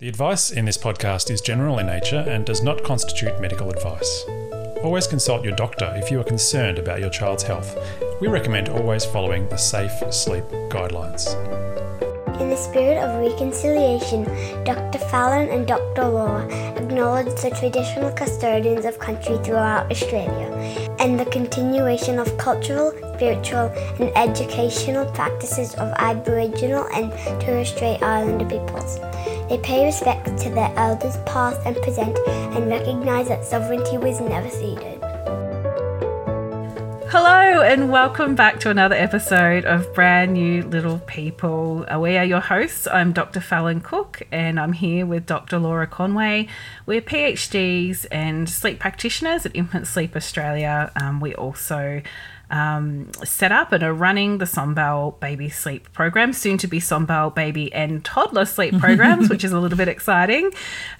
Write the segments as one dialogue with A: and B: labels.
A: The advice in this podcast is general in nature and does not constitute medical advice. Always consult your doctor if you are concerned about your child's health. We recommend always following the safe sleep guidelines.
B: In the spirit of reconciliation, Dr. Fallon and Dr. Laura acknowledge the traditional custodians of country throughout Australia and the continuation of cultural, spiritual, and educational practices of Aboriginal and Torres Strait Islander peoples. They pay respect to their elders past and present and recognise that sovereignty was never ceded.
C: Hello, and welcome back to another episode of Brand New Little People. Uh, We are your hosts. I'm Dr. Fallon Cook, and I'm here with Dr. Laura Conway. We're PhDs and sleep practitioners at Infant Sleep Australia. Um, we also um, set up and are running the Sombelle Baby Sleep Program, soon to be Sombelle Baby and Toddler Sleep Programs, which is a little bit exciting.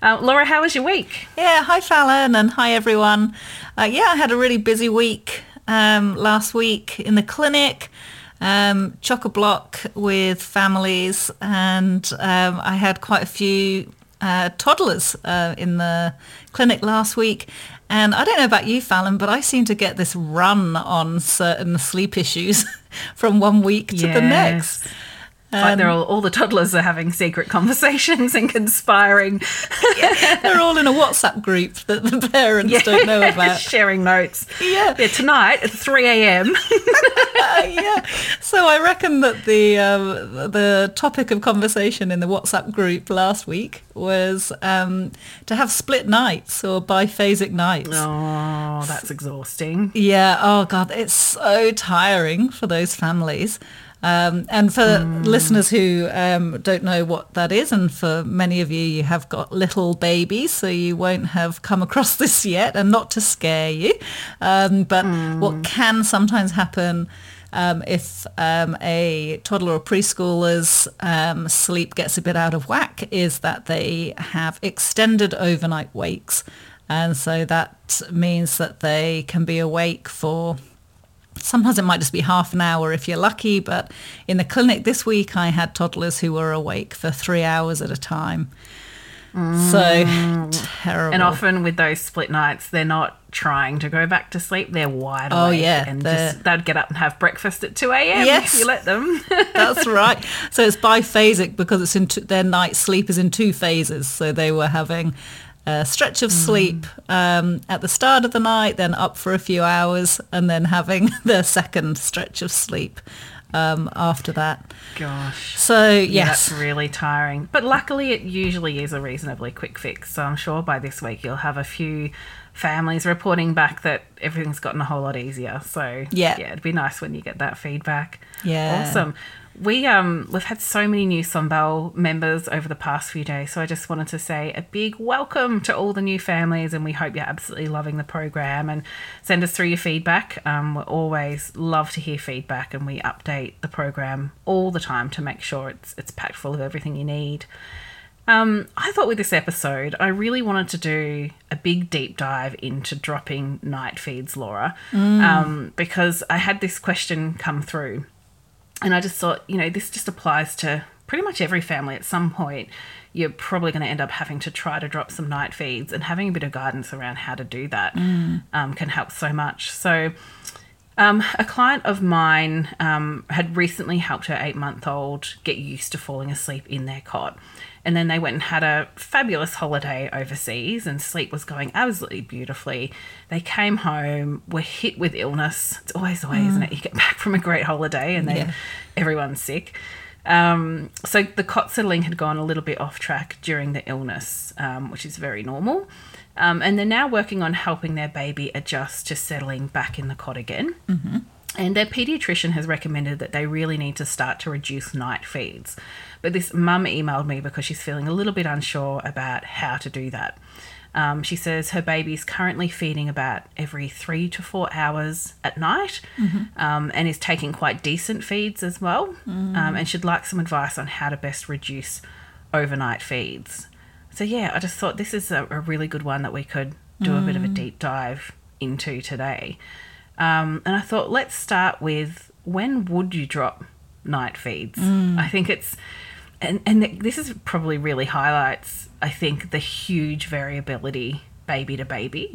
C: Uh, Laura, how was your week?
D: Yeah, hi Fallon and hi everyone. Uh, yeah, I had a really busy week um, last week in the clinic, um, chock a block with families, and um, I had quite a few uh, toddlers uh, in the clinic last week. And I don't know about you, Fallon, but I seem to get this run on certain sleep issues from one week to the next.
C: It's like they're all, all the toddlers are having secret conversations and conspiring.
D: They're all in a WhatsApp group that the parents don't know about.
C: sharing notes.
D: Yeah.
C: Yeah, tonight at 3 a.m.
D: yeah. So I reckon that the um, the topic of conversation in the WhatsApp group last week was um, to have split nights or biphasic nights.
C: oh, that's exhausting.
D: Yeah. Oh God, it's so tiring for those families. Um, and for listeners who um, don't know what that is, and for many of you, you have got little babies, so you won't have come across this yet, and not to scare you. Um, but what can sometimes happen um, if um, a toddler or preschooler's um, sleep gets a bit out of whack is that they have extended overnight wakes. And so that means that they can be awake for Sometimes it might just be half an hour if you're lucky, but in the clinic this week I had toddlers who were awake for three hours at a time. So mm. terrible.
C: And often with those split nights, they're not trying to go back to sleep. They're wide
D: Oh,
C: awake.
D: yeah,
C: And
D: they're-
C: just, they'd get up and have breakfast at 2 a.m.
D: Yes.
C: if you let them.
D: That's right. So it's biphasic because it's in two, their night sleep is in two phases. So they were having a stretch of sleep um, at the start of the night, then up for a few hours, and then having their second stretch of sleep um, after that.
C: Gosh.
D: So
C: Yeah,
D: yes,
C: that's really tiring. But luckily, it usually is a reasonably quick fix. So I'm sure by this week you'll have a few families reporting back that everything's gotten a whole lot easier. So
D: Yeah.
C: yeah, it'd be nice when you get that feedback.
D: Yeah.
C: awesome. We um we've had so many new Sombelle members over the past few days, so I just wanted to say a big welcome to all the new families, and we hope you're absolutely loving the program. And send us through your feedback. Um, we always love to hear feedback, and we update the program all the time to make sure it's it's packed full of everything you need. Um, I thought with this episode, I really wanted to do a big deep dive into dropping night feeds, Laura, um, because I had this question come through, and I just thought, you know, this just applies to pretty much every family at some point. You're probably going to end up having to try to drop some night feeds, and having a bit of guidance around how to do that um, can help so much. So, um, a client of mine um, had recently helped her eight month old get used to falling asleep in their cot. And then they went and had a fabulous holiday overseas, and sleep was going absolutely beautifully. They came home, were hit with illness. It's always the way, isn't it? You get back from a great holiday and then
D: Yeah.
C: everyone's sick. Um, so the cot settling had gone a little bit off track during the illness, um, which is very normal. Um, and they're now working on helping their baby adjust to settling back in the cot again. And their pediatrician has recommended that they really need to start to reduce night feeds. But this mum emailed me because she's feeling a little bit unsure about how to do that. Um, she says her baby is currently feeding about every three to four hours at night um, and is taking quite decent feeds as well. Um, and she'd like some advice on how to best reduce overnight feeds. So, yeah, I just thought this is a, a really good one that we could do a bit of a deep dive into today. Um, and I thought, let's start with when would you drop night feeds? I think it's, and, and this is probably really highlights I think, the huge variability baby to baby.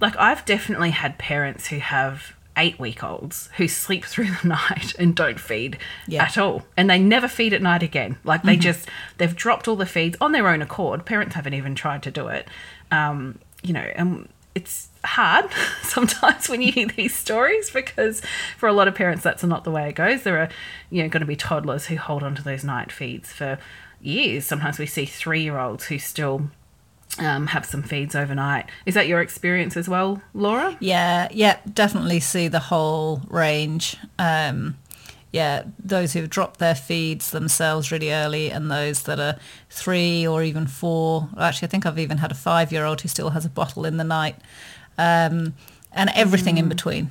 C: Like, I've definitely had parents who have eight week olds who sleep through the night and don't feed
D: Yeah.
C: at all. And they never feed at night again. Like, they just, they've dropped all the feeds on their own accord. Parents haven't even tried to do it. Um, you know, and it's hard sometimes when you hear these stories because for a lot of parents that's not the way it goes. There are you know going to be toddlers who hold on to those night feeds for years. Sometimes we see three year olds who still um, have some feeds overnight. Is that your experience as well laura?
D: Yeah, yeah, definitely see the whole range. Um, yeah, those who've dropped their feeds themselves really early and those that are three or even four. Actually, I think I've even had a five-year-old who still has a bottle in the night um, and everything in between.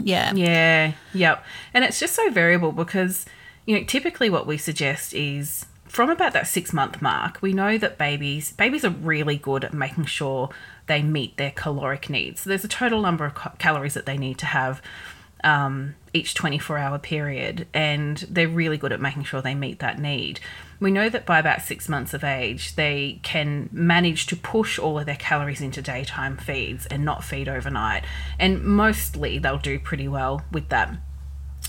D: Yeah.
C: Yeah, yep. And it's just so variable because, you know, typically what we suggest is from about that six month mark, we know that babies babies are really good at making sure they meet their caloric needs. So there's a total number of ca- calories that they need to have um, each 24 hour period, and they're really good at making sure they meet that need. We know that by about six months of age, they can manage to push all of their calories into daytime feeds and not feed overnight. And mostly they'll do pretty well with that.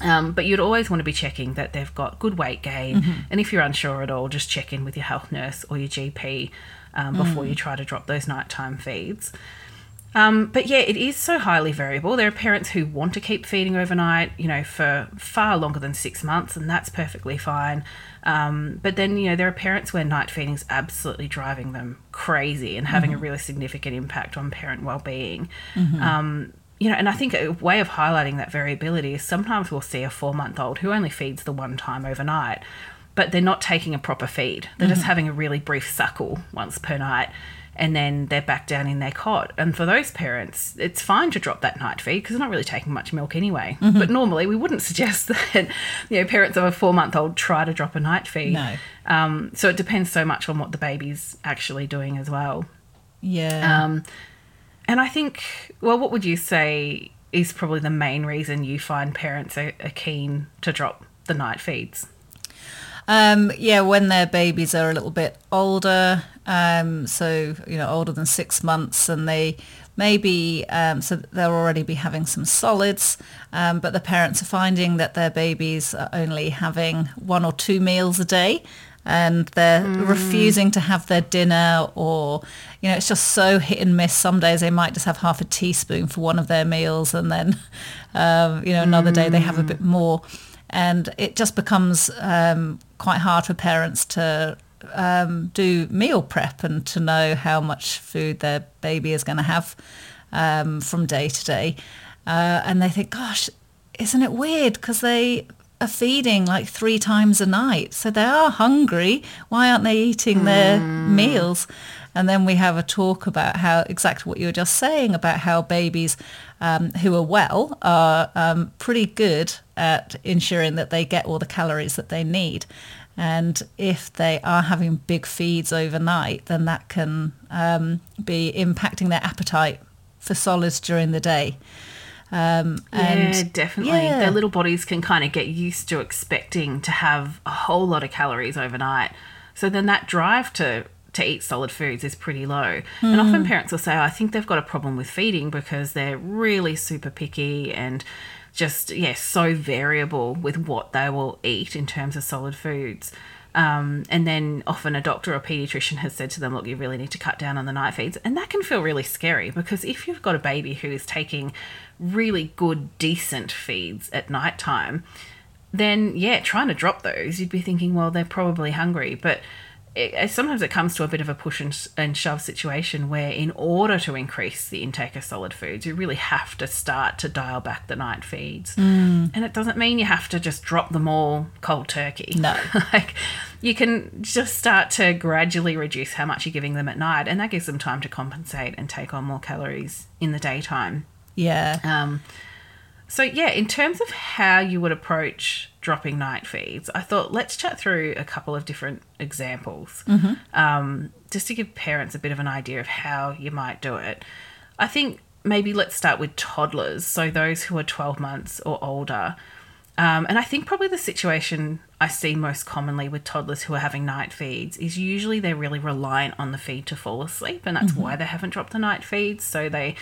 C: Um, but you'd always want to be checking that they've got good weight gain. And if you're unsure at all, just check in with your health nurse or your GP um, before you try to drop those nighttime feeds. Um, but yeah, it is so highly variable. There are parents who want to keep feeding overnight, you know, for far longer than six months, and that's perfectly fine. Um, but then, you know, there are parents where night feeding is absolutely driving them crazy and having a really significant impact on parent well-being. Um, you know, and I think a way of highlighting that variability is sometimes we'll see a four-month-old who only feeds the one time overnight, but they're not taking a proper feed. They're just having a really brief suckle once per night and then they're back down in their cot. And for those parents, it's fine to drop that night feed because they're not really taking much milk anyway. But normally we wouldn't suggest that, you know, parents of a four month old try to drop a night feed.
D: No.
C: Um, so it depends so much on what the baby's actually doing as well.
D: Yeah.
C: Um, and I think, well, what would you say is probably the main reason you find parents are, are keen to drop the night feeds?
D: Um, yeah, when their babies are a little bit older, um, so you know older than six months, and they maybe um, so they'll already be having some solids, um, but the parents are finding that their babies are only having one or two meals a day, and they're refusing to have their dinner, or you know it's just so hit and miss. Some days they might just have half a teaspoon for one of their meals, and then um, you know another day they have a bit more and it just becomes um, quite hard for parents to um, do meal prep and to know how much food their baby is going to have um, from day to day. Uh, and they think, gosh, isn't it weird? Because they are feeding like three times a night. So they are hungry. Why aren't they eating their meals? And then we have a talk about how exactly what you were just saying about how babies um, who are well are um, pretty good at ensuring that they get all the calories that they need. And if they are having big feeds overnight, then that can um, be impacting their appetite for solids during the day. Um,
C: yeah,
D: and
C: definitely.
D: yeah.
C: Their little bodies can kind of get used to expecting to have a whole lot of calories overnight. So then that drive to to eat solid foods is pretty low. And
D: Hmm.
C: often parents will say, I think they've got a problem with feeding because they're really super picky and just, yeah, so variable with what they will eat in terms of solid foods. Um, and then often a doctor or pediatrician has said to them, look, you really need to cut down on the night feeds. And that can feel really scary because if you've got a baby who is taking really good, decent feeds at night time, then yeah, trying to drop those, you'd be thinking, well, they're probably hungry. But it, sometimes it comes to a bit of a push and, and shove situation where, in order to increase the intake of solid foods, you really have to start to dial back the night feeds. And it doesn't mean you have to just drop them all cold turkey.
D: No.
C: like you can just start to gradually reduce how much you're giving them at night, and that gives them time to compensate and take on more calories in the daytime.
D: yeah,
C: Um, so yeah, in terms of how you would approach dropping night feeds, I thought let's chat through a couple of different examples, um, just to give parents a bit of an idea of how you might do it. I think maybe let's start with toddlers, so those who are twelve months or older. Um, and I think probably the situation I see most commonly with toddlers who are having night feeds is usually they're really reliant on the feed to fall asleep, and that's why they haven't dropped the night feeds. So they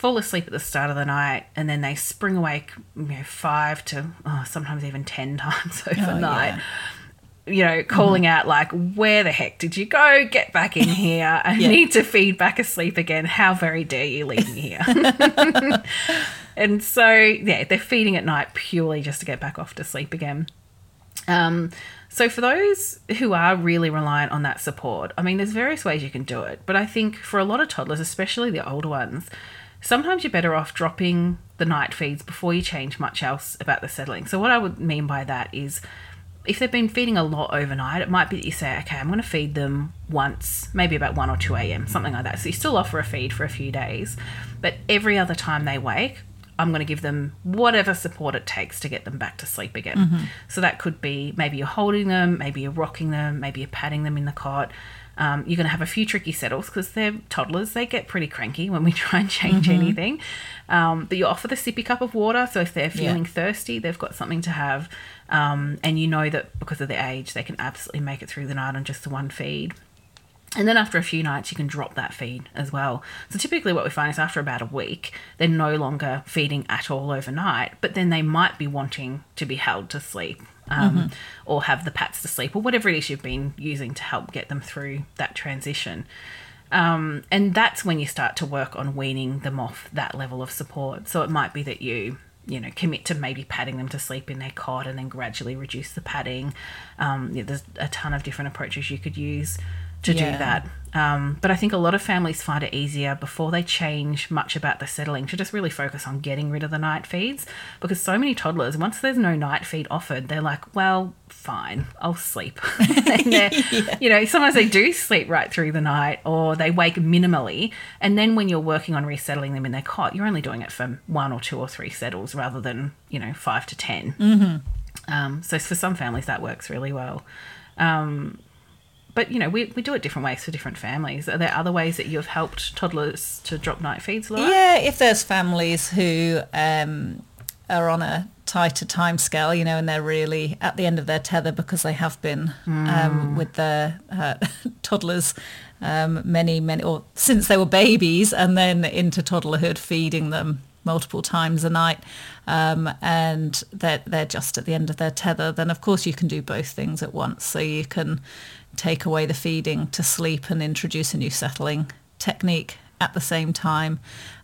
C: fall asleep at the start of the night and then they spring awake you know five to oh, sometimes even ten times overnight. You know calling out like where the heck did you go? Get back in here. I
D: Yeah.
C: need to feed back asleep again. How very dare you leave me here? And so yeah they're feeding at night purely just to get back off to sleep again. Um, so for those who are really reliant on that support, I mean, there's various ways you can do it. But I think for a lot of toddlers, especially the older ones, sometimes you're better off dropping the night feeds before you change much else about the settling. So what I would mean by that is if they've been feeding a lot overnight, it might be that you say, okay, I'm going to feed them once, maybe about 1 or 2 a.m., something like that. So you still offer a feed for a few days, but every other time they wake, I'm going to give them whatever support it takes to get them back to sleep again. Mm-hmm. So that could be maybe you're holding them, maybe you're rocking them, maybe you're patting them in the cot. Um, you're going to have a few tricky settles because they're toddlers. They get pretty cranky when we try and change anything. Um, but you offer the sippy cup of water. So if they're feeling thirsty, they've got something to have. Um, and you know that because of their age, they can absolutely make it through the night on just the one feed. And then after a few nights, you can drop that feed as well. So typically, what we find is after about a week, they're no longer feeding at all overnight, but then they might be wanting to be held to sleep um, or have the pats to sleep or whatever it is you've been using to help get them through that transition. Um, and that's when you start to work on weaning them off that level of support. So it might be that you you know commit to maybe patting them to sleep in their cot and then gradually reduce the padding. Um, yeah, there's a ton of different approaches you could use to
D: Yeah.
C: do that. Um, but I think a lot of families find it easier before they change much about the settling to just really focus on getting rid of the night feeds because so many toddlers, once there's no night feed offered, they're like, well, fine, I'll sleep. and they're- You know, sometimes they do sleep right through the night or they wake minimally. And then when you're working on resettling them in their cot, you're only doing it for one or two or three settles rather than, you know, five to 10. Um, so for some families, that works really well. Um, but you know, we, we do it different ways for different families. Are there other ways that you've helped toddlers to drop night feeds, Laura?
D: Yeah, if there's families who um, are on a tighter time scale, you know, and they're really at the end of their tether because they have been um, with their uh, toddlers um, many, many, or since they were babies and then into toddlerhood, feeding them multiple times a night um, and they're, they're just at the end of their tether, then of course you can do both things at once. So you can take away the feeding to sleep and introduce a new settling technique at the same time.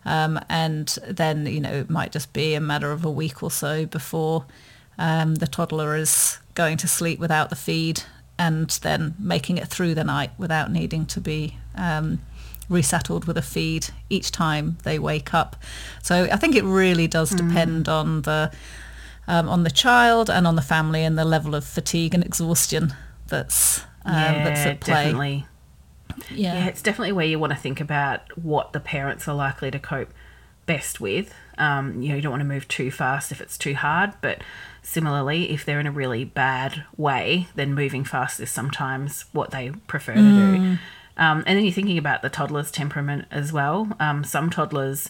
D: Um, and then, you know, it might just be a matter of a week or so before um, the toddler is going to sleep without the feed and then making it through the night without needing to be um, resettled with a feed each time they wake up. So I think it really does depend on the um, on the child and on the family and the level of fatigue and exhaustion that's um, that's at play.
C: definitely.
D: Yeah.
C: Yeah, it's definitely where you want to think about what the parents are likely to cope best with. Um, you know, you don't want to move too fast if it's too hard, but similarly, if they're in a really bad way, then moving fast is sometimes what they prefer to do. Um, and then you're thinking about the toddler's temperament as well. Um, some toddlers,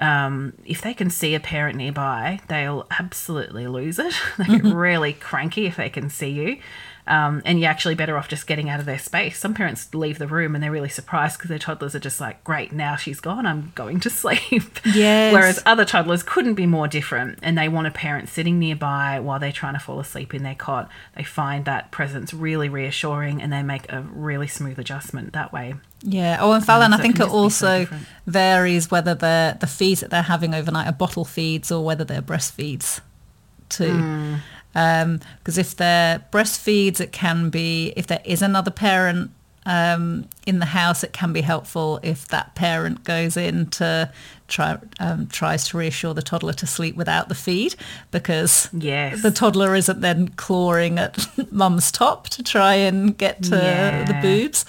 C: um, if they can see a parent nearby, they'll absolutely lose it. they get really cranky if they can see you. Um, and you're actually better off just getting out of their space. Some parents leave the room and they're really surprised because their toddlers are just like, great, now she's gone, I'm going to sleep.
D: Yes.
C: Whereas other toddlers couldn't be more different and they want a parent sitting nearby while they're trying to fall asleep in their cot. They find that presence really reassuring and they make a really smooth adjustment that way.
D: Yeah. Oh, and Fallon,
C: so
D: I think it
C: just be so
D: also varies whether the the feeds that they're having overnight are bottle feeds or whether they're breastfeeds too.
C: Hmm.
D: Because if they're breastfeeds, it can be if there is another parent um, in the house, it can be helpful if that parent goes in to try um, tries to reassure the toddler to sleep without the feed because
C: Yes.
D: the toddler isn't then clawing at mum's top to try and get to the boobs.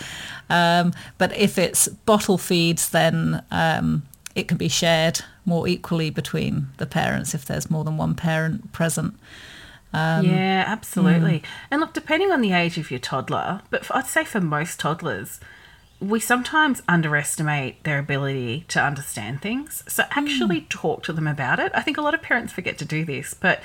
D: Um, but if it's bottle feeds, then um, it can be shared more equally between the parents if there's more than one parent present. Um,
C: yeah, absolutely. And look, depending on the age of your toddler, but for, I'd say for most toddlers, we sometimes underestimate their ability to understand things. So actually talk to them about it. I think a lot of parents forget to do this, but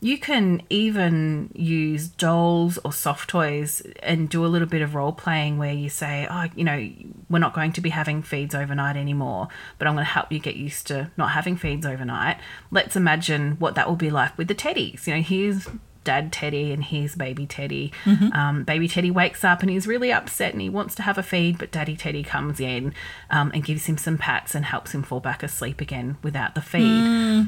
C: you can even use dolls or soft toys and do a little bit of role playing where you say, oh, you know, we're not going to be having feeds overnight anymore, but I'm going to help you get used to not having feeds overnight. Let's imagine what that will be like with the teddies. You know, here's dad Teddy and here's baby Teddy. Um, baby Teddy wakes up and he's really upset and he wants to have a feed, but daddy Teddy comes in um, and gives him some pats and helps him fall back asleep again without the feed.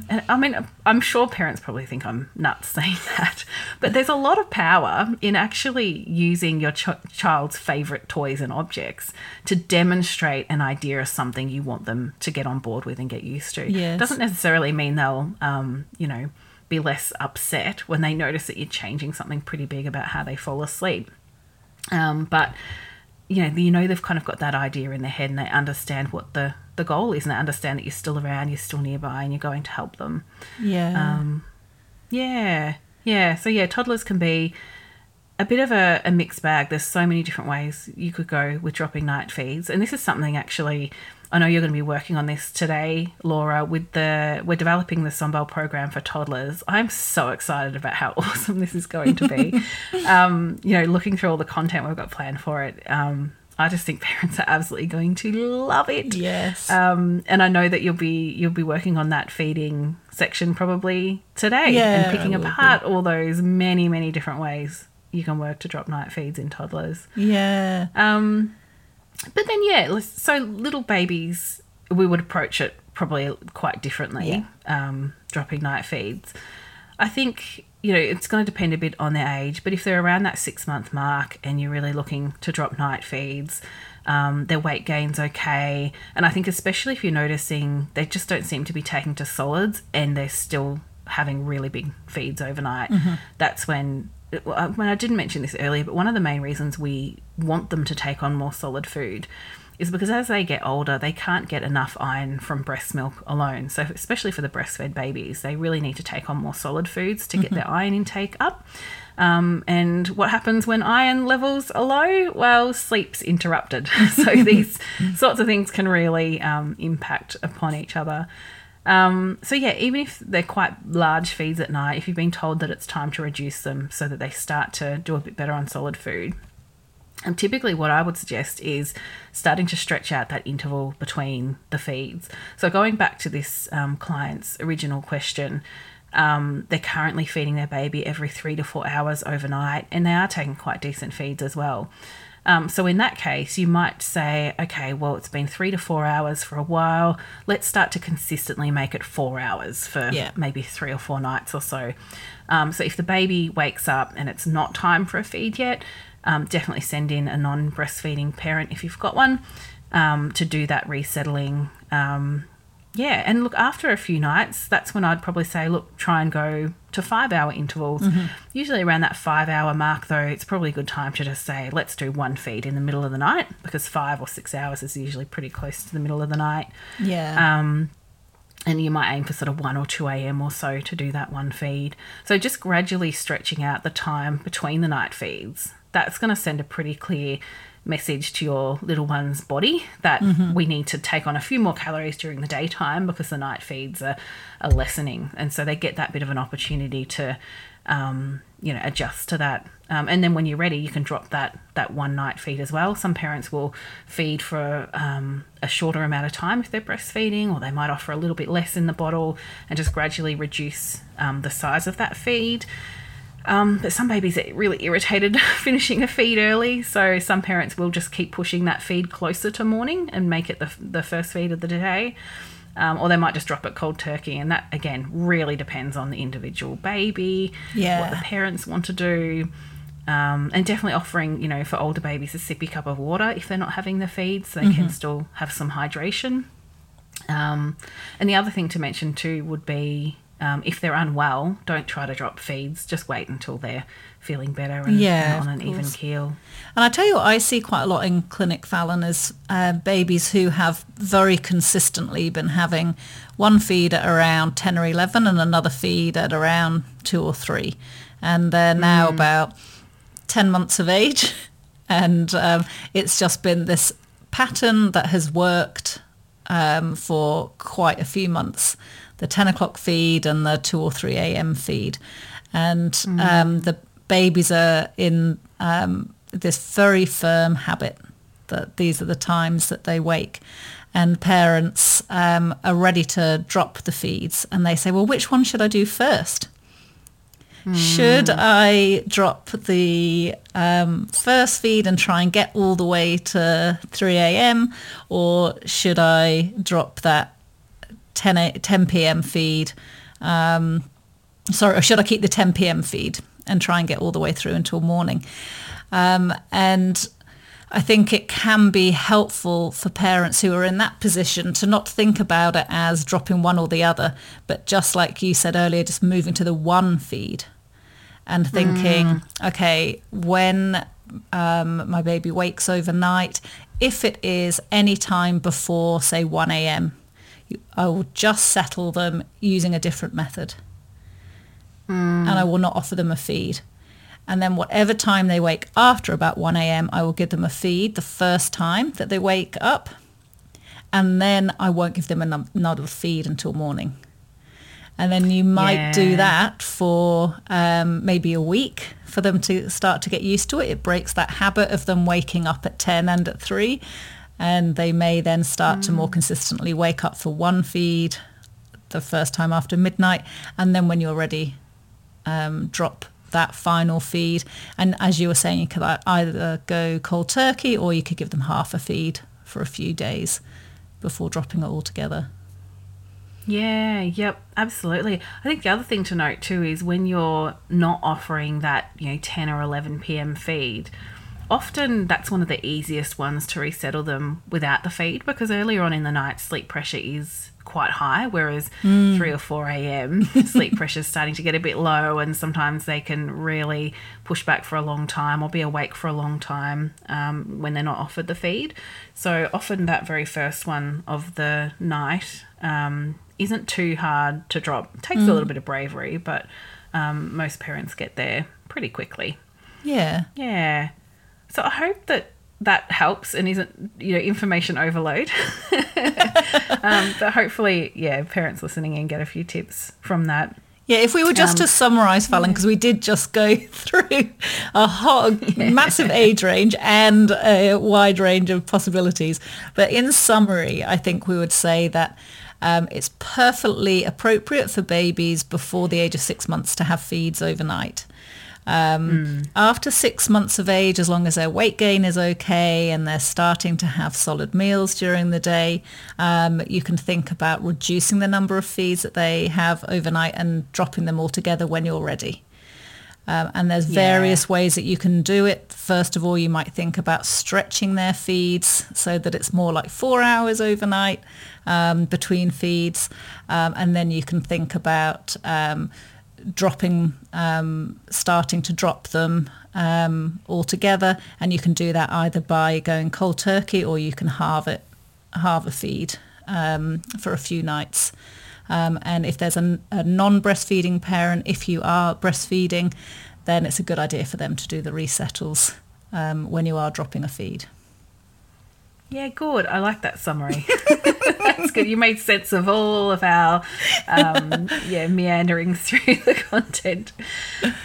C: And I mean, I'm sure parents probably think I'm nuts saying that, but there's a lot of power in actually using your ch- child's favorite toys and objects to demonstrate an idea of something you want them to get on board with and get used to.
D: Yes.
C: Doesn't necessarily mean they'll, um, you know, be less upset when they notice that you're changing something pretty big about how they fall asleep. Um, but you know, you know they've kind of got that idea in their head and they understand what the the goal is and they understand that you're still around, you're still nearby, and you're going to help them.
D: Yeah.
C: Um, yeah, yeah. So yeah, toddlers can be a bit of a, a mixed bag. There's so many different ways you could go with dropping night feeds, and this is something actually. I know you're going to be working on this today, Laura. With the we're developing the Sombelle program for toddlers. I'm so excited about how awesome this is going to be. um, you know, looking through all the content we've got planned for it, um, I just think parents are absolutely going to love it.
D: yes.
C: Um, and I know that you'll be you'll be working on that feeding section probably today
D: Yeah,
C: and picking apart all those many many different ways you can work to drop night feeds in toddlers.
D: yeah.
C: Um, but then yeah, so little babies we would approach it probably quite differently. Um, dropping night feeds. I think you know it's going to depend a bit on their age, but if they're around that six month mark and you're really looking to drop night feeds, um, their weight gain's okay, and I think especially if you're noticing they just don't seem to be taking to solids and they're still having really big feeds overnight, that's when. Well, When I didn't mention this earlier, but one of the main reasons we want them to take on more solid food is because as they get older, they can't get enough iron from breast milk alone. So, especially for the breastfed babies, they really need to take on more solid foods to get their iron intake up. Um, and what happens when iron levels are low? Well, sleep's interrupted. so, these sorts of things can really um, impact upon each other. Um, so yeah, even if they're quite large feeds at night, if you've been told that it's time to reduce them so that they start to do a bit better on solid food, and typically, what I would suggest is starting to stretch out that interval between the feeds. So, going back to this um, client's original question, um, they're currently feeding their baby every three to four hours overnight, and they are taking quite decent feeds as well. Um, so, in that case, you might say, okay, well, it's been three to four hours for a while. Let's start to consistently make it four hours for
D: Yeah.
C: maybe three or four nights or so. Um, so if the baby wakes up and it's not time for a feed yet, um, definitely send in a non breastfeeding parent if you've got one um, to do that resettling. Um, yeah, and look, after a few nights, that's when I'd probably say, look, try and go to five hour intervals. Usually around that five hour mark, though, it's probably a good time to just say, let's do one feed in the middle of the night because five or six hours is usually pretty close to the middle of the night
D: Yeah.
C: um, and you might aim for sort of 1 or 2 a.m. or so to do that one feed. So just gradually stretching out the time between the night feeds. That's going to send a pretty clear message to your little one's body that we need to take on a few more calories during the daytime because the night feeds are, are lessening. And so they get that bit of an opportunity to, um, you know, adjust to that. Um, and then when you're ready, you can drop that that one night feed as well. Some parents will feed for um, a shorter amount of time if they're breastfeeding, or they might offer a little bit less in the bottle and just gradually reduce um, the size of that feed. Um, but some babies are really irritated finishing a feed early, so some parents will just keep pushing that feed closer to morning and make it the, the first feed of the day. Um, or they might just drop it cold turkey, and that again really depends on the individual baby, what the parents want to do, um, and definitely offering you know for older babies a sippy cup of water if they're not having the feeds, so they can still have some hydration. Um, and the other thing to mention too would be um, if they're unwell, don't try to drop feeds. Just wait until they're feeling better and,
D: Yeah,
C: and on an even keel.
D: And I tell you what, I see quite a lot in clinic, Fallon, is uh, babies who have very consistently been having one feed at around 10 or 11 and another feed at around two or three. And they're now about 10 months of age. And um, it's just been this pattern that has worked um, for quite a few months the 10 o'clock feed and the 2 or 3 a.m. feed. and um, the babies are in um, this very firm habit that these are the times that they wake and parents um, are ready to drop the feeds and they say well which one should i do first should I drop the um, first feed and try and get all the way to 3 a.m. or should I drop that 10, a, 10 p.m. feed? Um, sorry, or should I keep the 10 p.m. feed and try and get all the way through until morning? Um, and I think it can be helpful for parents who are in that position to not think about it as dropping one or the other, but just like you said earlier, just moving to the one feed and thinking, okay, when um, my baby wakes overnight, if it is any time before, say, 1 a.m., I will just settle them using a different method. And I will not offer them a feed. And then whatever time they wake after about 1 a.m., I will give them a feed the first time that they wake up. And then I won't give them ano- another feed until morning. And then you might do that for um, maybe a week for them to start to get used to it. It breaks that habit of them waking up at 10 and at 3. And they may then start to more consistently wake up for one feed the first time after midnight. And then when you're ready, um, drop that final feed. And as you were saying, you could either go cold turkey or you could give them half a feed for a few days before dropping it all together.
C: Yeah, yep, absolutely. I think the other thing to note too is when you're not offering that, you know, 10 or 11 p.m. feed, often that's one of the easiest ones to resettle them without the feed because earlier on in the night, sleep pressure is quite high, whereas 3 or 4 a.m., sleep pressure is starting to get a bit low, and sometimes they can really push back for a long time or be awake for a long time um, when they're not offered the feed. So often that very first one of the night um, isn't too hard to drop. It takes a little bit of bravery, but um, most parents get there pretty quickly.
D: Yeah.
C: Yeah. So I hope that that helps and isn't you know information overload. um, but hopefully, yeah, parents listening in get a few tips from that.
D: Yeah, if we were just to summarise, Fallon, because we did just go through a hot, massive age range and a wide range of possibilities. But in summary, I think we would say that um, it's perfectly appropriate for babies before the age of six months to have feeds overnight. Um, After six months of age, as long as their weight gain is okay and they're starting to have solid meals during the day, um, you can think about reducing the number of feeds that they have overnight and dropping them altogether when you're ready. Um, and there's various ways that you can do it. First of all, you might think about stretching their feeds so that it's more like four hours overnight um, between feeds. Um, and then you can think about um, dropping, um, starting to drop them um, altogether. And you can do that either by going cold turkey or you can halve it, halve a feed um, for a few nights. Um, and if there's a, a non-breastfeeding parent, if you are breastfeeding, then it's a good idea for them to do the resettles um, when you are dropping a feed.
C: Yeah, good. I like that summary. That's good. You made sense of all of our um, yeah meandering through the content.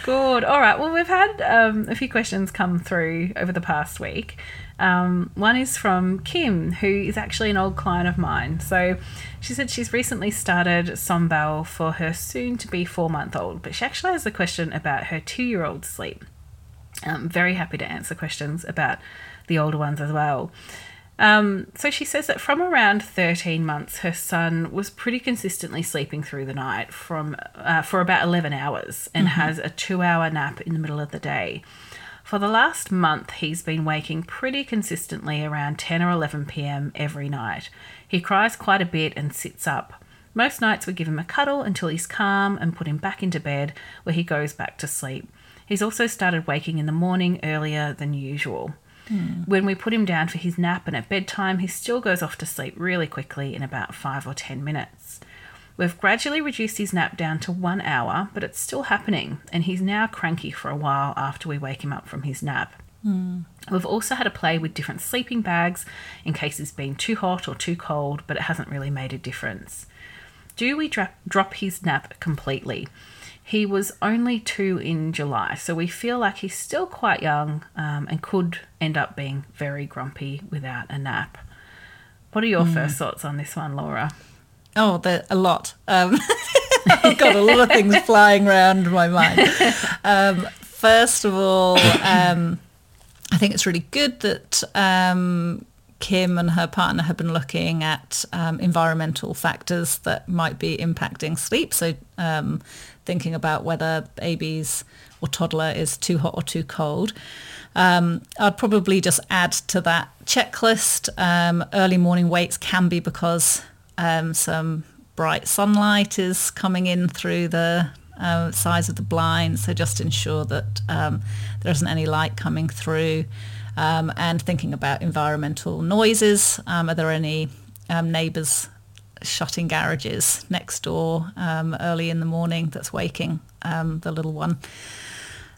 C: Good. All right. Well, we've had um, a few questions come through over the past week. Um, one is from Kim, who is actually an old client of mine. So she said she's recently started Sombelle for her soon-to-be four-month-old, but she actually has a question about her two-year-old sleep. I'm very happy to answer questions about the older ones as well. Um, so she says that from around 13 months, her son was pretty consistently sleeping through the night from uh, for about 11 hours and has a two-hour nap in the middle of the day. For the last month, he's been waking pretty consistently around 10 or 11 p.m. every night. He cries quite a bit and sits up. Most nights we give him a cuddle until he's calm and put him back into bed where he goes back to sleep. He's also started waking in the morning earlier than usual. Hmm. When we put him down for his nap and at bedtime, he still goes off to sleep really quickly in about five or ten minutes. We've gradually reduced his nap down to one hour, but it's still happening, and he's now cranky for a while after we wake him up from his nap. Hmm. We've also had a play with different sleeping bags in case he's been too hot or too cold, but it hasn't really made a difference. Do we dra- drop his nap completely? He was only two in July, so we feel like he's still quite young um, and could end up being very grumpy without a nap. What are your first thoughts on this one, Laura?
D: Oh, there a lot. Um, I've got a lot of things flying around my mind. Um, first of all, um, I think it's really good that um, Kim and her partner have been looking at um, environmental factors that might be impacting sleep. So um, thinking about whether babies or toddler is too hot or too cold. Um, I'd probably just add to that checklist. Um, early morning wakes can be because um, some bright sunlight is coming in through the uh, sides of the blind. So just ensure that um, there isn't any light coming through. Um, and thinking about environmental noises. Um, are there any um, neighbours shutting garages next door um, early in the morning that's waking the little one?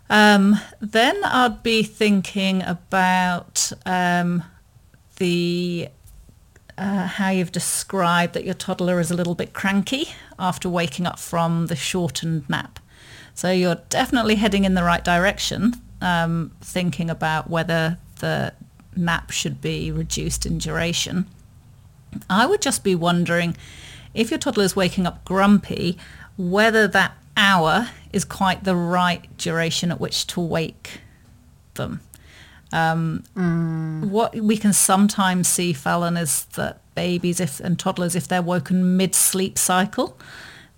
D: Then I'd be thinking about the uh, how you've described that your toddler is a little bit cranky after waking up from the shortened nap. So you're definitely heading in the right direction, um, thinking about whether the nap should be reduced in duration. I would just be wondering if your toddler is waking up grumpy, whether that hour is quite the right duration at which to wake them. Um, What we can sometimes see, Fallon, is that babies if, and toddlers, if they're woken mid-sleep cycle,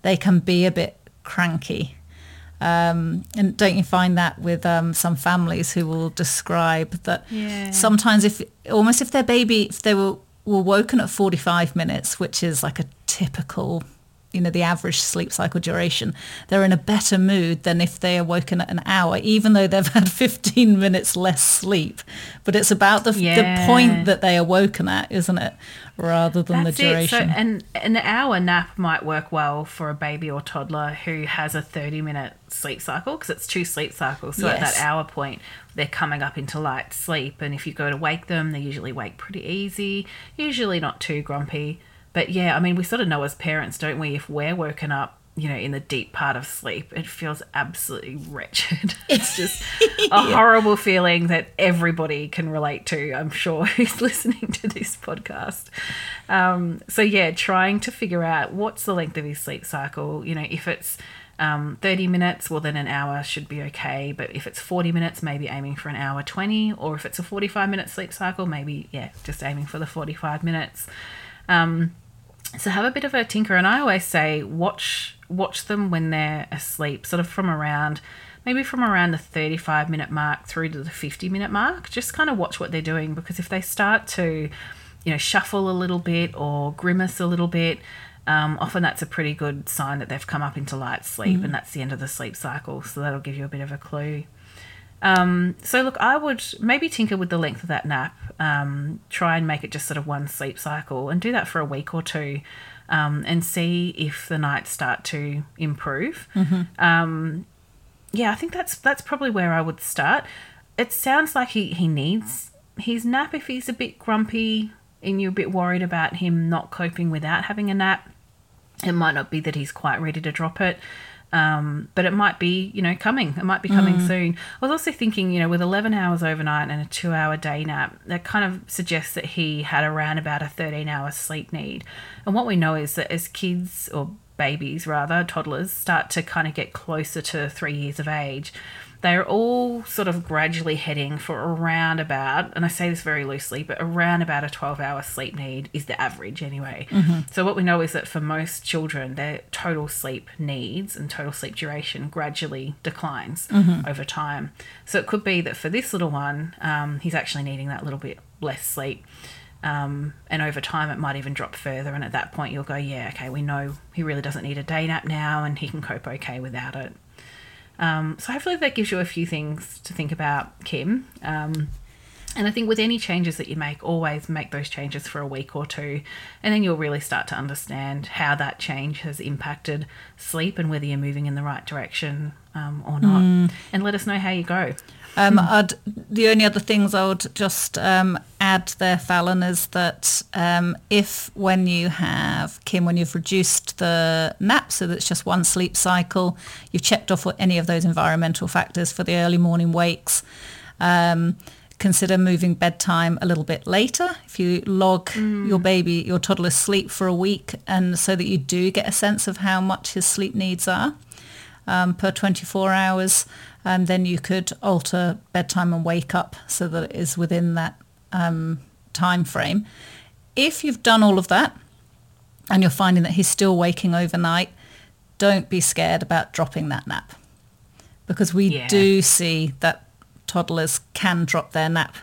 D: they can be a bit cranky. Um, and don't you find that with um, some families who will describe that
C: Yeah.
D: sometimes if almost if their baby if they were, were woken at 45 minutes, which is like a typical you know the average sleep cycle duration they're in a better mood than if they are woken at an hour even though they've had 15 minutes less sleep but it's about the,
C: Yeah.
D: the point that they are woken at isn't it rather than
C: That's
D: the duration
C: It. So, and an hour nap might work well for a baby or toddler who has a 30 minute sleep cycle because it's two sleep cycles. So at that hour point, they're coming up into light sleep. And if you go to wake them, they usually wake pretty easy, usually not too grumpy. But yeah, I mean, we sort of know as parents, don't we? If we're woken up, you know, in the deep part of sleep, it feels absolutely wretched. It's just a horrible feeling that everybody can relate to, I'm sure, who's listening to this podcast. Um, so, yeah, trying to figure out what's the length of his sleep cycle. You know, if it's um, 30 minutes, well, then an hour should be okay. But if it's 40 minutes, maybe aiming for an hour 20. Or if it's a 45 minute sleep cycle, maybe, yeah, just aiming for the 45 minutes. Um, so have a bit of a tinker, and I always say watch watch them when they're asleep, sort of from around maybe from around the 35 minute mark through to the 50 minute mark. Just kind of watch what they're doing because if they start to, you know, shuffle a little bit or grimace a little bit, um, often that's a pretty good sign that they've come up into light sleep, and that's the end of the sleep cycle. So that'll give you a bit of a clue. Um, so look, I would maybe tinker with the length of that nap. Um, try and make it just sort of one sleep cycle, and do that for a week or two, um, and see if the nights start to improve. Um, yeah, I think that's that's probably where I would start. It sounds like he he needs his nap if he's a bit grumpy and you're a bit worried about him not coping without having a nap. It might not be that he's quite ready to drop it. Um, but it might be, you know, coming. It might be coming soon. I was also thinking, you know, with 11 hours overnight and a two hour day nap, that kind of suggests that he had around about a 13 hour sleep need. And what we know is that as kids or babies, rather, toddlers, start to kind of get closer to three years of age, they're all sort of gradually heading for around about, and I say this very loosely, but around about a 12 hour sleep need is the average anyway. So, what we know is that for most children, their total sleep needs and total sleep duration gradually declines over time. So, it could be that for this little one, um, he's actually needing that little bit less sleep. Um, and over time, it might even drop further. And at that point, you'll go, yeah, okay, we know he really doesn't need a day nap now and he can cope okay without it. Um, so hopefully that gives you a few things to think about, Kim. Um, and I think with any changes that you make, always make those changes for a week or two, and then you'll really start to understand how that change has impacted sleep and whether you're moving in the right direction um, or not. And let us know how you go.
D: Um, I'd, the only other things I would just um, add there, Fallon, is that um, if when you have, Kim, when you've reduced the nap so that it's just one sleep cycle, you've checked off any of those environmental factors for the early morning wakes, um, consider moving bedtime a little bit later. If you log mm. your baby, your toddler's sleep for a week and so that you do get a sense of how much his sleep needs are um, per 24 hours, and then you could alter bedtime and wake up so that it is within that um, time frame. If you've done all of that and you're finding that he's still waking overnight, don't be scared about dropping that nap because we yeah. do see that toddlers can drop their nap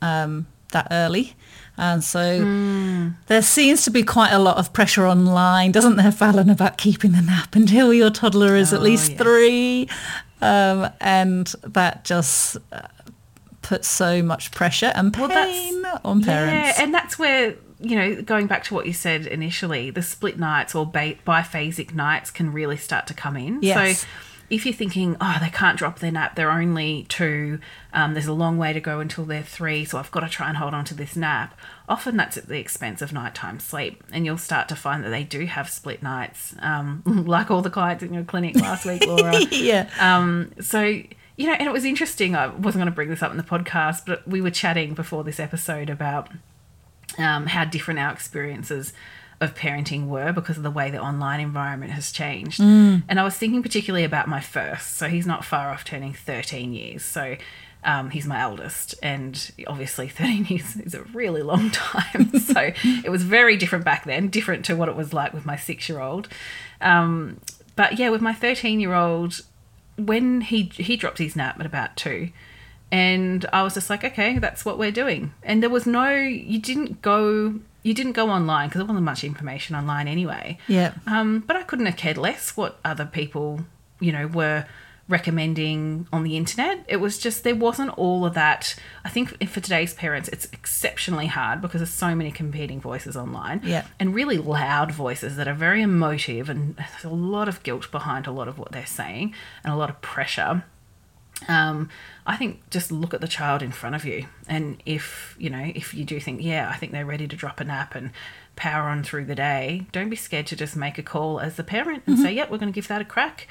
D: um, that early. And so mm. there seems to be quite a lot of pressure online, doesn't there, Fallon, about keeping the nap until your toddler is oh, at least yes. three. Um, and that just uh, puts so much pressure and pain well, on parents.
C: Yeah, and that's where you know, going back to what you said initially, the split nights or biphasic nights can really start to come in.
D: Yes.
C: So if you're thinking, oh, they can't drop their nap, they're only two, um, there's a long way to go until they're three, so I've got to try and hold on to this nap, often that's at the expense of nighttime sleep. And you'll start to find that they do have split nights, um, like all the clients in your clinic last week, Laura.
D: yeah.
C: Um, so, you know, and it was interesting. I wasn't going to bring this up in the podcast, but we were chatting before this episode about um, how different our experiences of parenting were because of the way the online environment has changed.
D: Mm.
C: And I was thinking particularly about my first. So he's not far off turning 13 years. So um, he's my eldest, and obviously 13 years is a really long time. so it was very different back then, different to what it was like with my six year old. Um, but yeah, with my 13 year old, when he he dropped his nap at about two, and I was just like, okay, that's what we're doing. And there was no, you didn't go you didn't go online because there wasn't much information online anyway.
D: Yeah.
C: Um, but I couldn't have cared less what other people, you know, were recommending on the internet. It was just there wasn't all of that. I think for today's parents, it's exceptionally hard because there's so many competing voices online.
D: Yeah.
C: And really loud voices that are very emotive and there's a lot of guilt behind a lot of what they're saying and a lot of pressure. Um, I think just look at the child in front of you, and if you know if you do think, yeah, I think they're ready to drop a nap and power on through the day, don't be scared to just make a call as the parent and mm-hmm. say, yeah, we're going to give that a crack.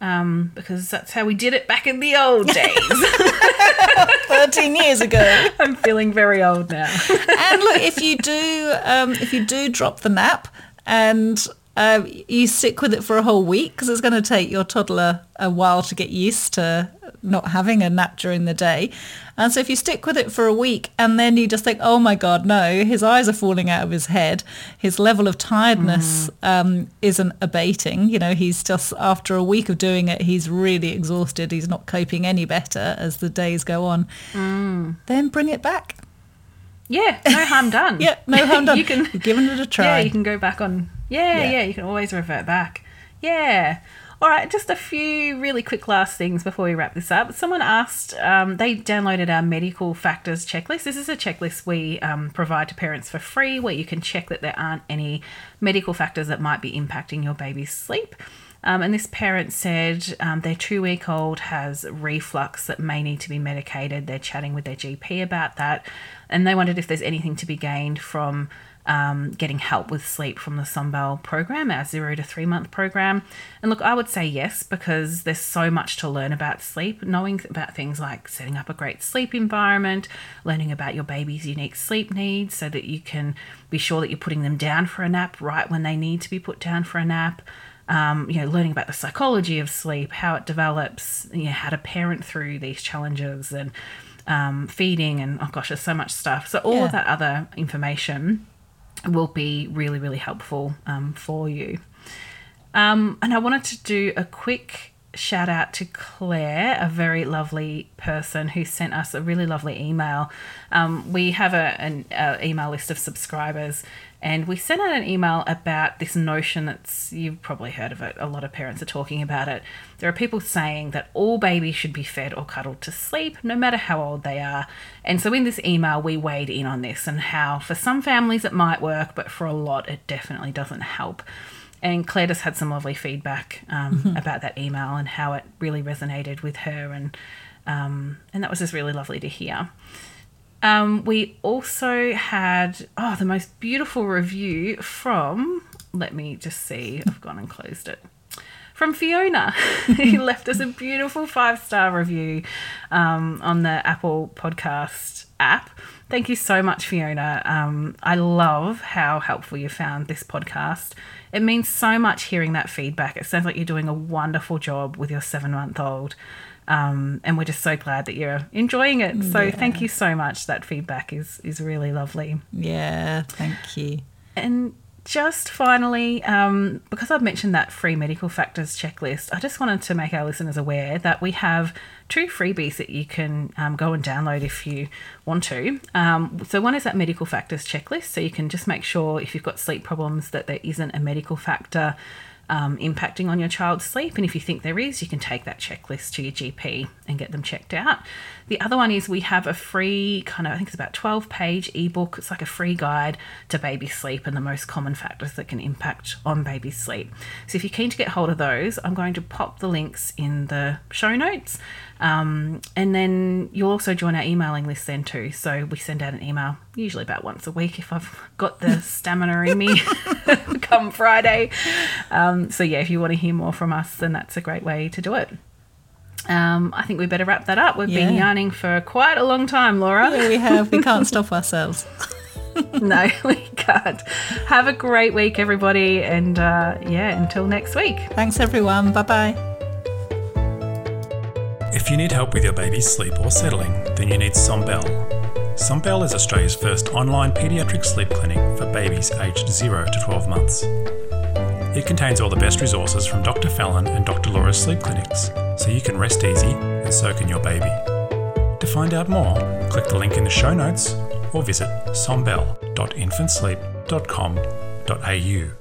C: Um, because that's how we did it back in the old days.
D: 13 years ago.
C: I'm feeling very old now.
D: and look, if you do, um, if you do drop the nap and uh, you stick with it for a whole week because it's going to take your toddler a while to get used to not having a nap during the day. And so if you stick with it for a week and then you just think, oh my God, no, his eyes are falling out of his head. His level of tiredness mm. um, isn't abating. You know, he's just, after a week of doing it, he's really exhausted. He's not coping any better as the days go on.
C: Mm.
D: Then bring it back.
C: Yeah, no harm done.
D: yeah, no harm done. you can, You've given it a try.
C: Yeah, you can go back on. Yeah, yeah, yeah you can always revert back. Yeah. All right, just a few really quick last things before we wrap this up. Someone asked, um, they downloaded our medical factors checklist. This is a checklist we um, provide to parents for free where you can check that there aren't any medical factors that might be impacting your baby's sleep. Um, and this parent said um, their two week old has reflux that may need to be medicated. They're chatting with their GP about that. And they wondered if there's anything to be gained from um, getting help with sleep from the Sombelle program, our zero to three month program. And look, I would say yes, because there's so much to learn about sleep, knowing about things like setting up a great sleep environment, learning about your baby's unique sleep needs so that you can be sure that you're putting them down for a nap right when they need to be put down for a nap. Um, you know, learning about the psychology of sleep, how it develops, you know, how to parent through these challenges and um, feeding, and oh gosh, there's so much stuff. So all yeah. of that other information will be really, really helpful um, for you. Um, and I wanted to do a quick shout out to Claire, a very lovely person who sent us a really lovely email. Um, we have a, an email list of subscribers, and we sent out an email about this notion that's you've probably heard of it. A lot of parents are talking about it. There are people saying that all babies should be fed or cuddled to sleep, no matter how old they are. And so in this email, we weighed in on this and how for some families it might work, but for a lot it definitely doesn't help. And Claire just had some lovely feedback um, mm-hmm. about that email and how it really resonated with her, and um, and that was just really lovely to hear. Um, we also had oh the most beautiful review from. Let me just see. I've gone and closed it. From Fiona, who left us a beautiful five star review um, on the Apple Podcast app. Thank you so much, Fiona. Um, I love how helpful you found this podcast. It means so much hearing that feedback. It sounds like you're doing a wonderful job with your seven month old. Um, and we're just so glad that you're enjoying it. So
D: Yeah.
C: thank you so much. That feedback is is really lovely.
D: Yeah, thank you.
C: And just finally, um, because I've mentioned that free medical factors checklist, I just wanted to make our listeners aware that we have two freebies that you can um, go and download if you want to. Um, so, one is that medical factors checklist. So, you can just make sure if you've got sleep problems that there isn't a medical factor um, impacting on your child's sleep. And if you think there is, you can take that checklist to your GP and get them checked out. The other one is we have a free kind of, I think it's about 12 page ebook. It's like a free guide to baby sleep and the most common factors that can impact on baby sleep. So if you're keen to get hold of those, I'm going to pop the links in the show notes. Um, and then you'll also join our emailing list then too. So we send out an email usually about once a week if I've got the stamina in me come Friday. Um, so yeah, if you want to hear more from us, then that's a great way to do it. Um, I think we better wrap that up. We've been yarning for quite a long time, Laura.
D: Yeah, we have. We can't stop ourselves.
C: no, we can't. Have a great week, everybody. And uh, yeah, until next week.
D: Thanks, everyone. Bye bye.
A: If you need help with your baby's sleep or settling, then you need Sombelle. Sombelle is Australia's first online paediatric sleep clinic for babies aged 0 to 12 months. It contains all the best resources from Dr. Fallon and Dr. Laura's sleep clinics, so you can rest easy and soak in your baby. To find out more, click the link in the show notes or visit sombelle.infantsleep.com.au.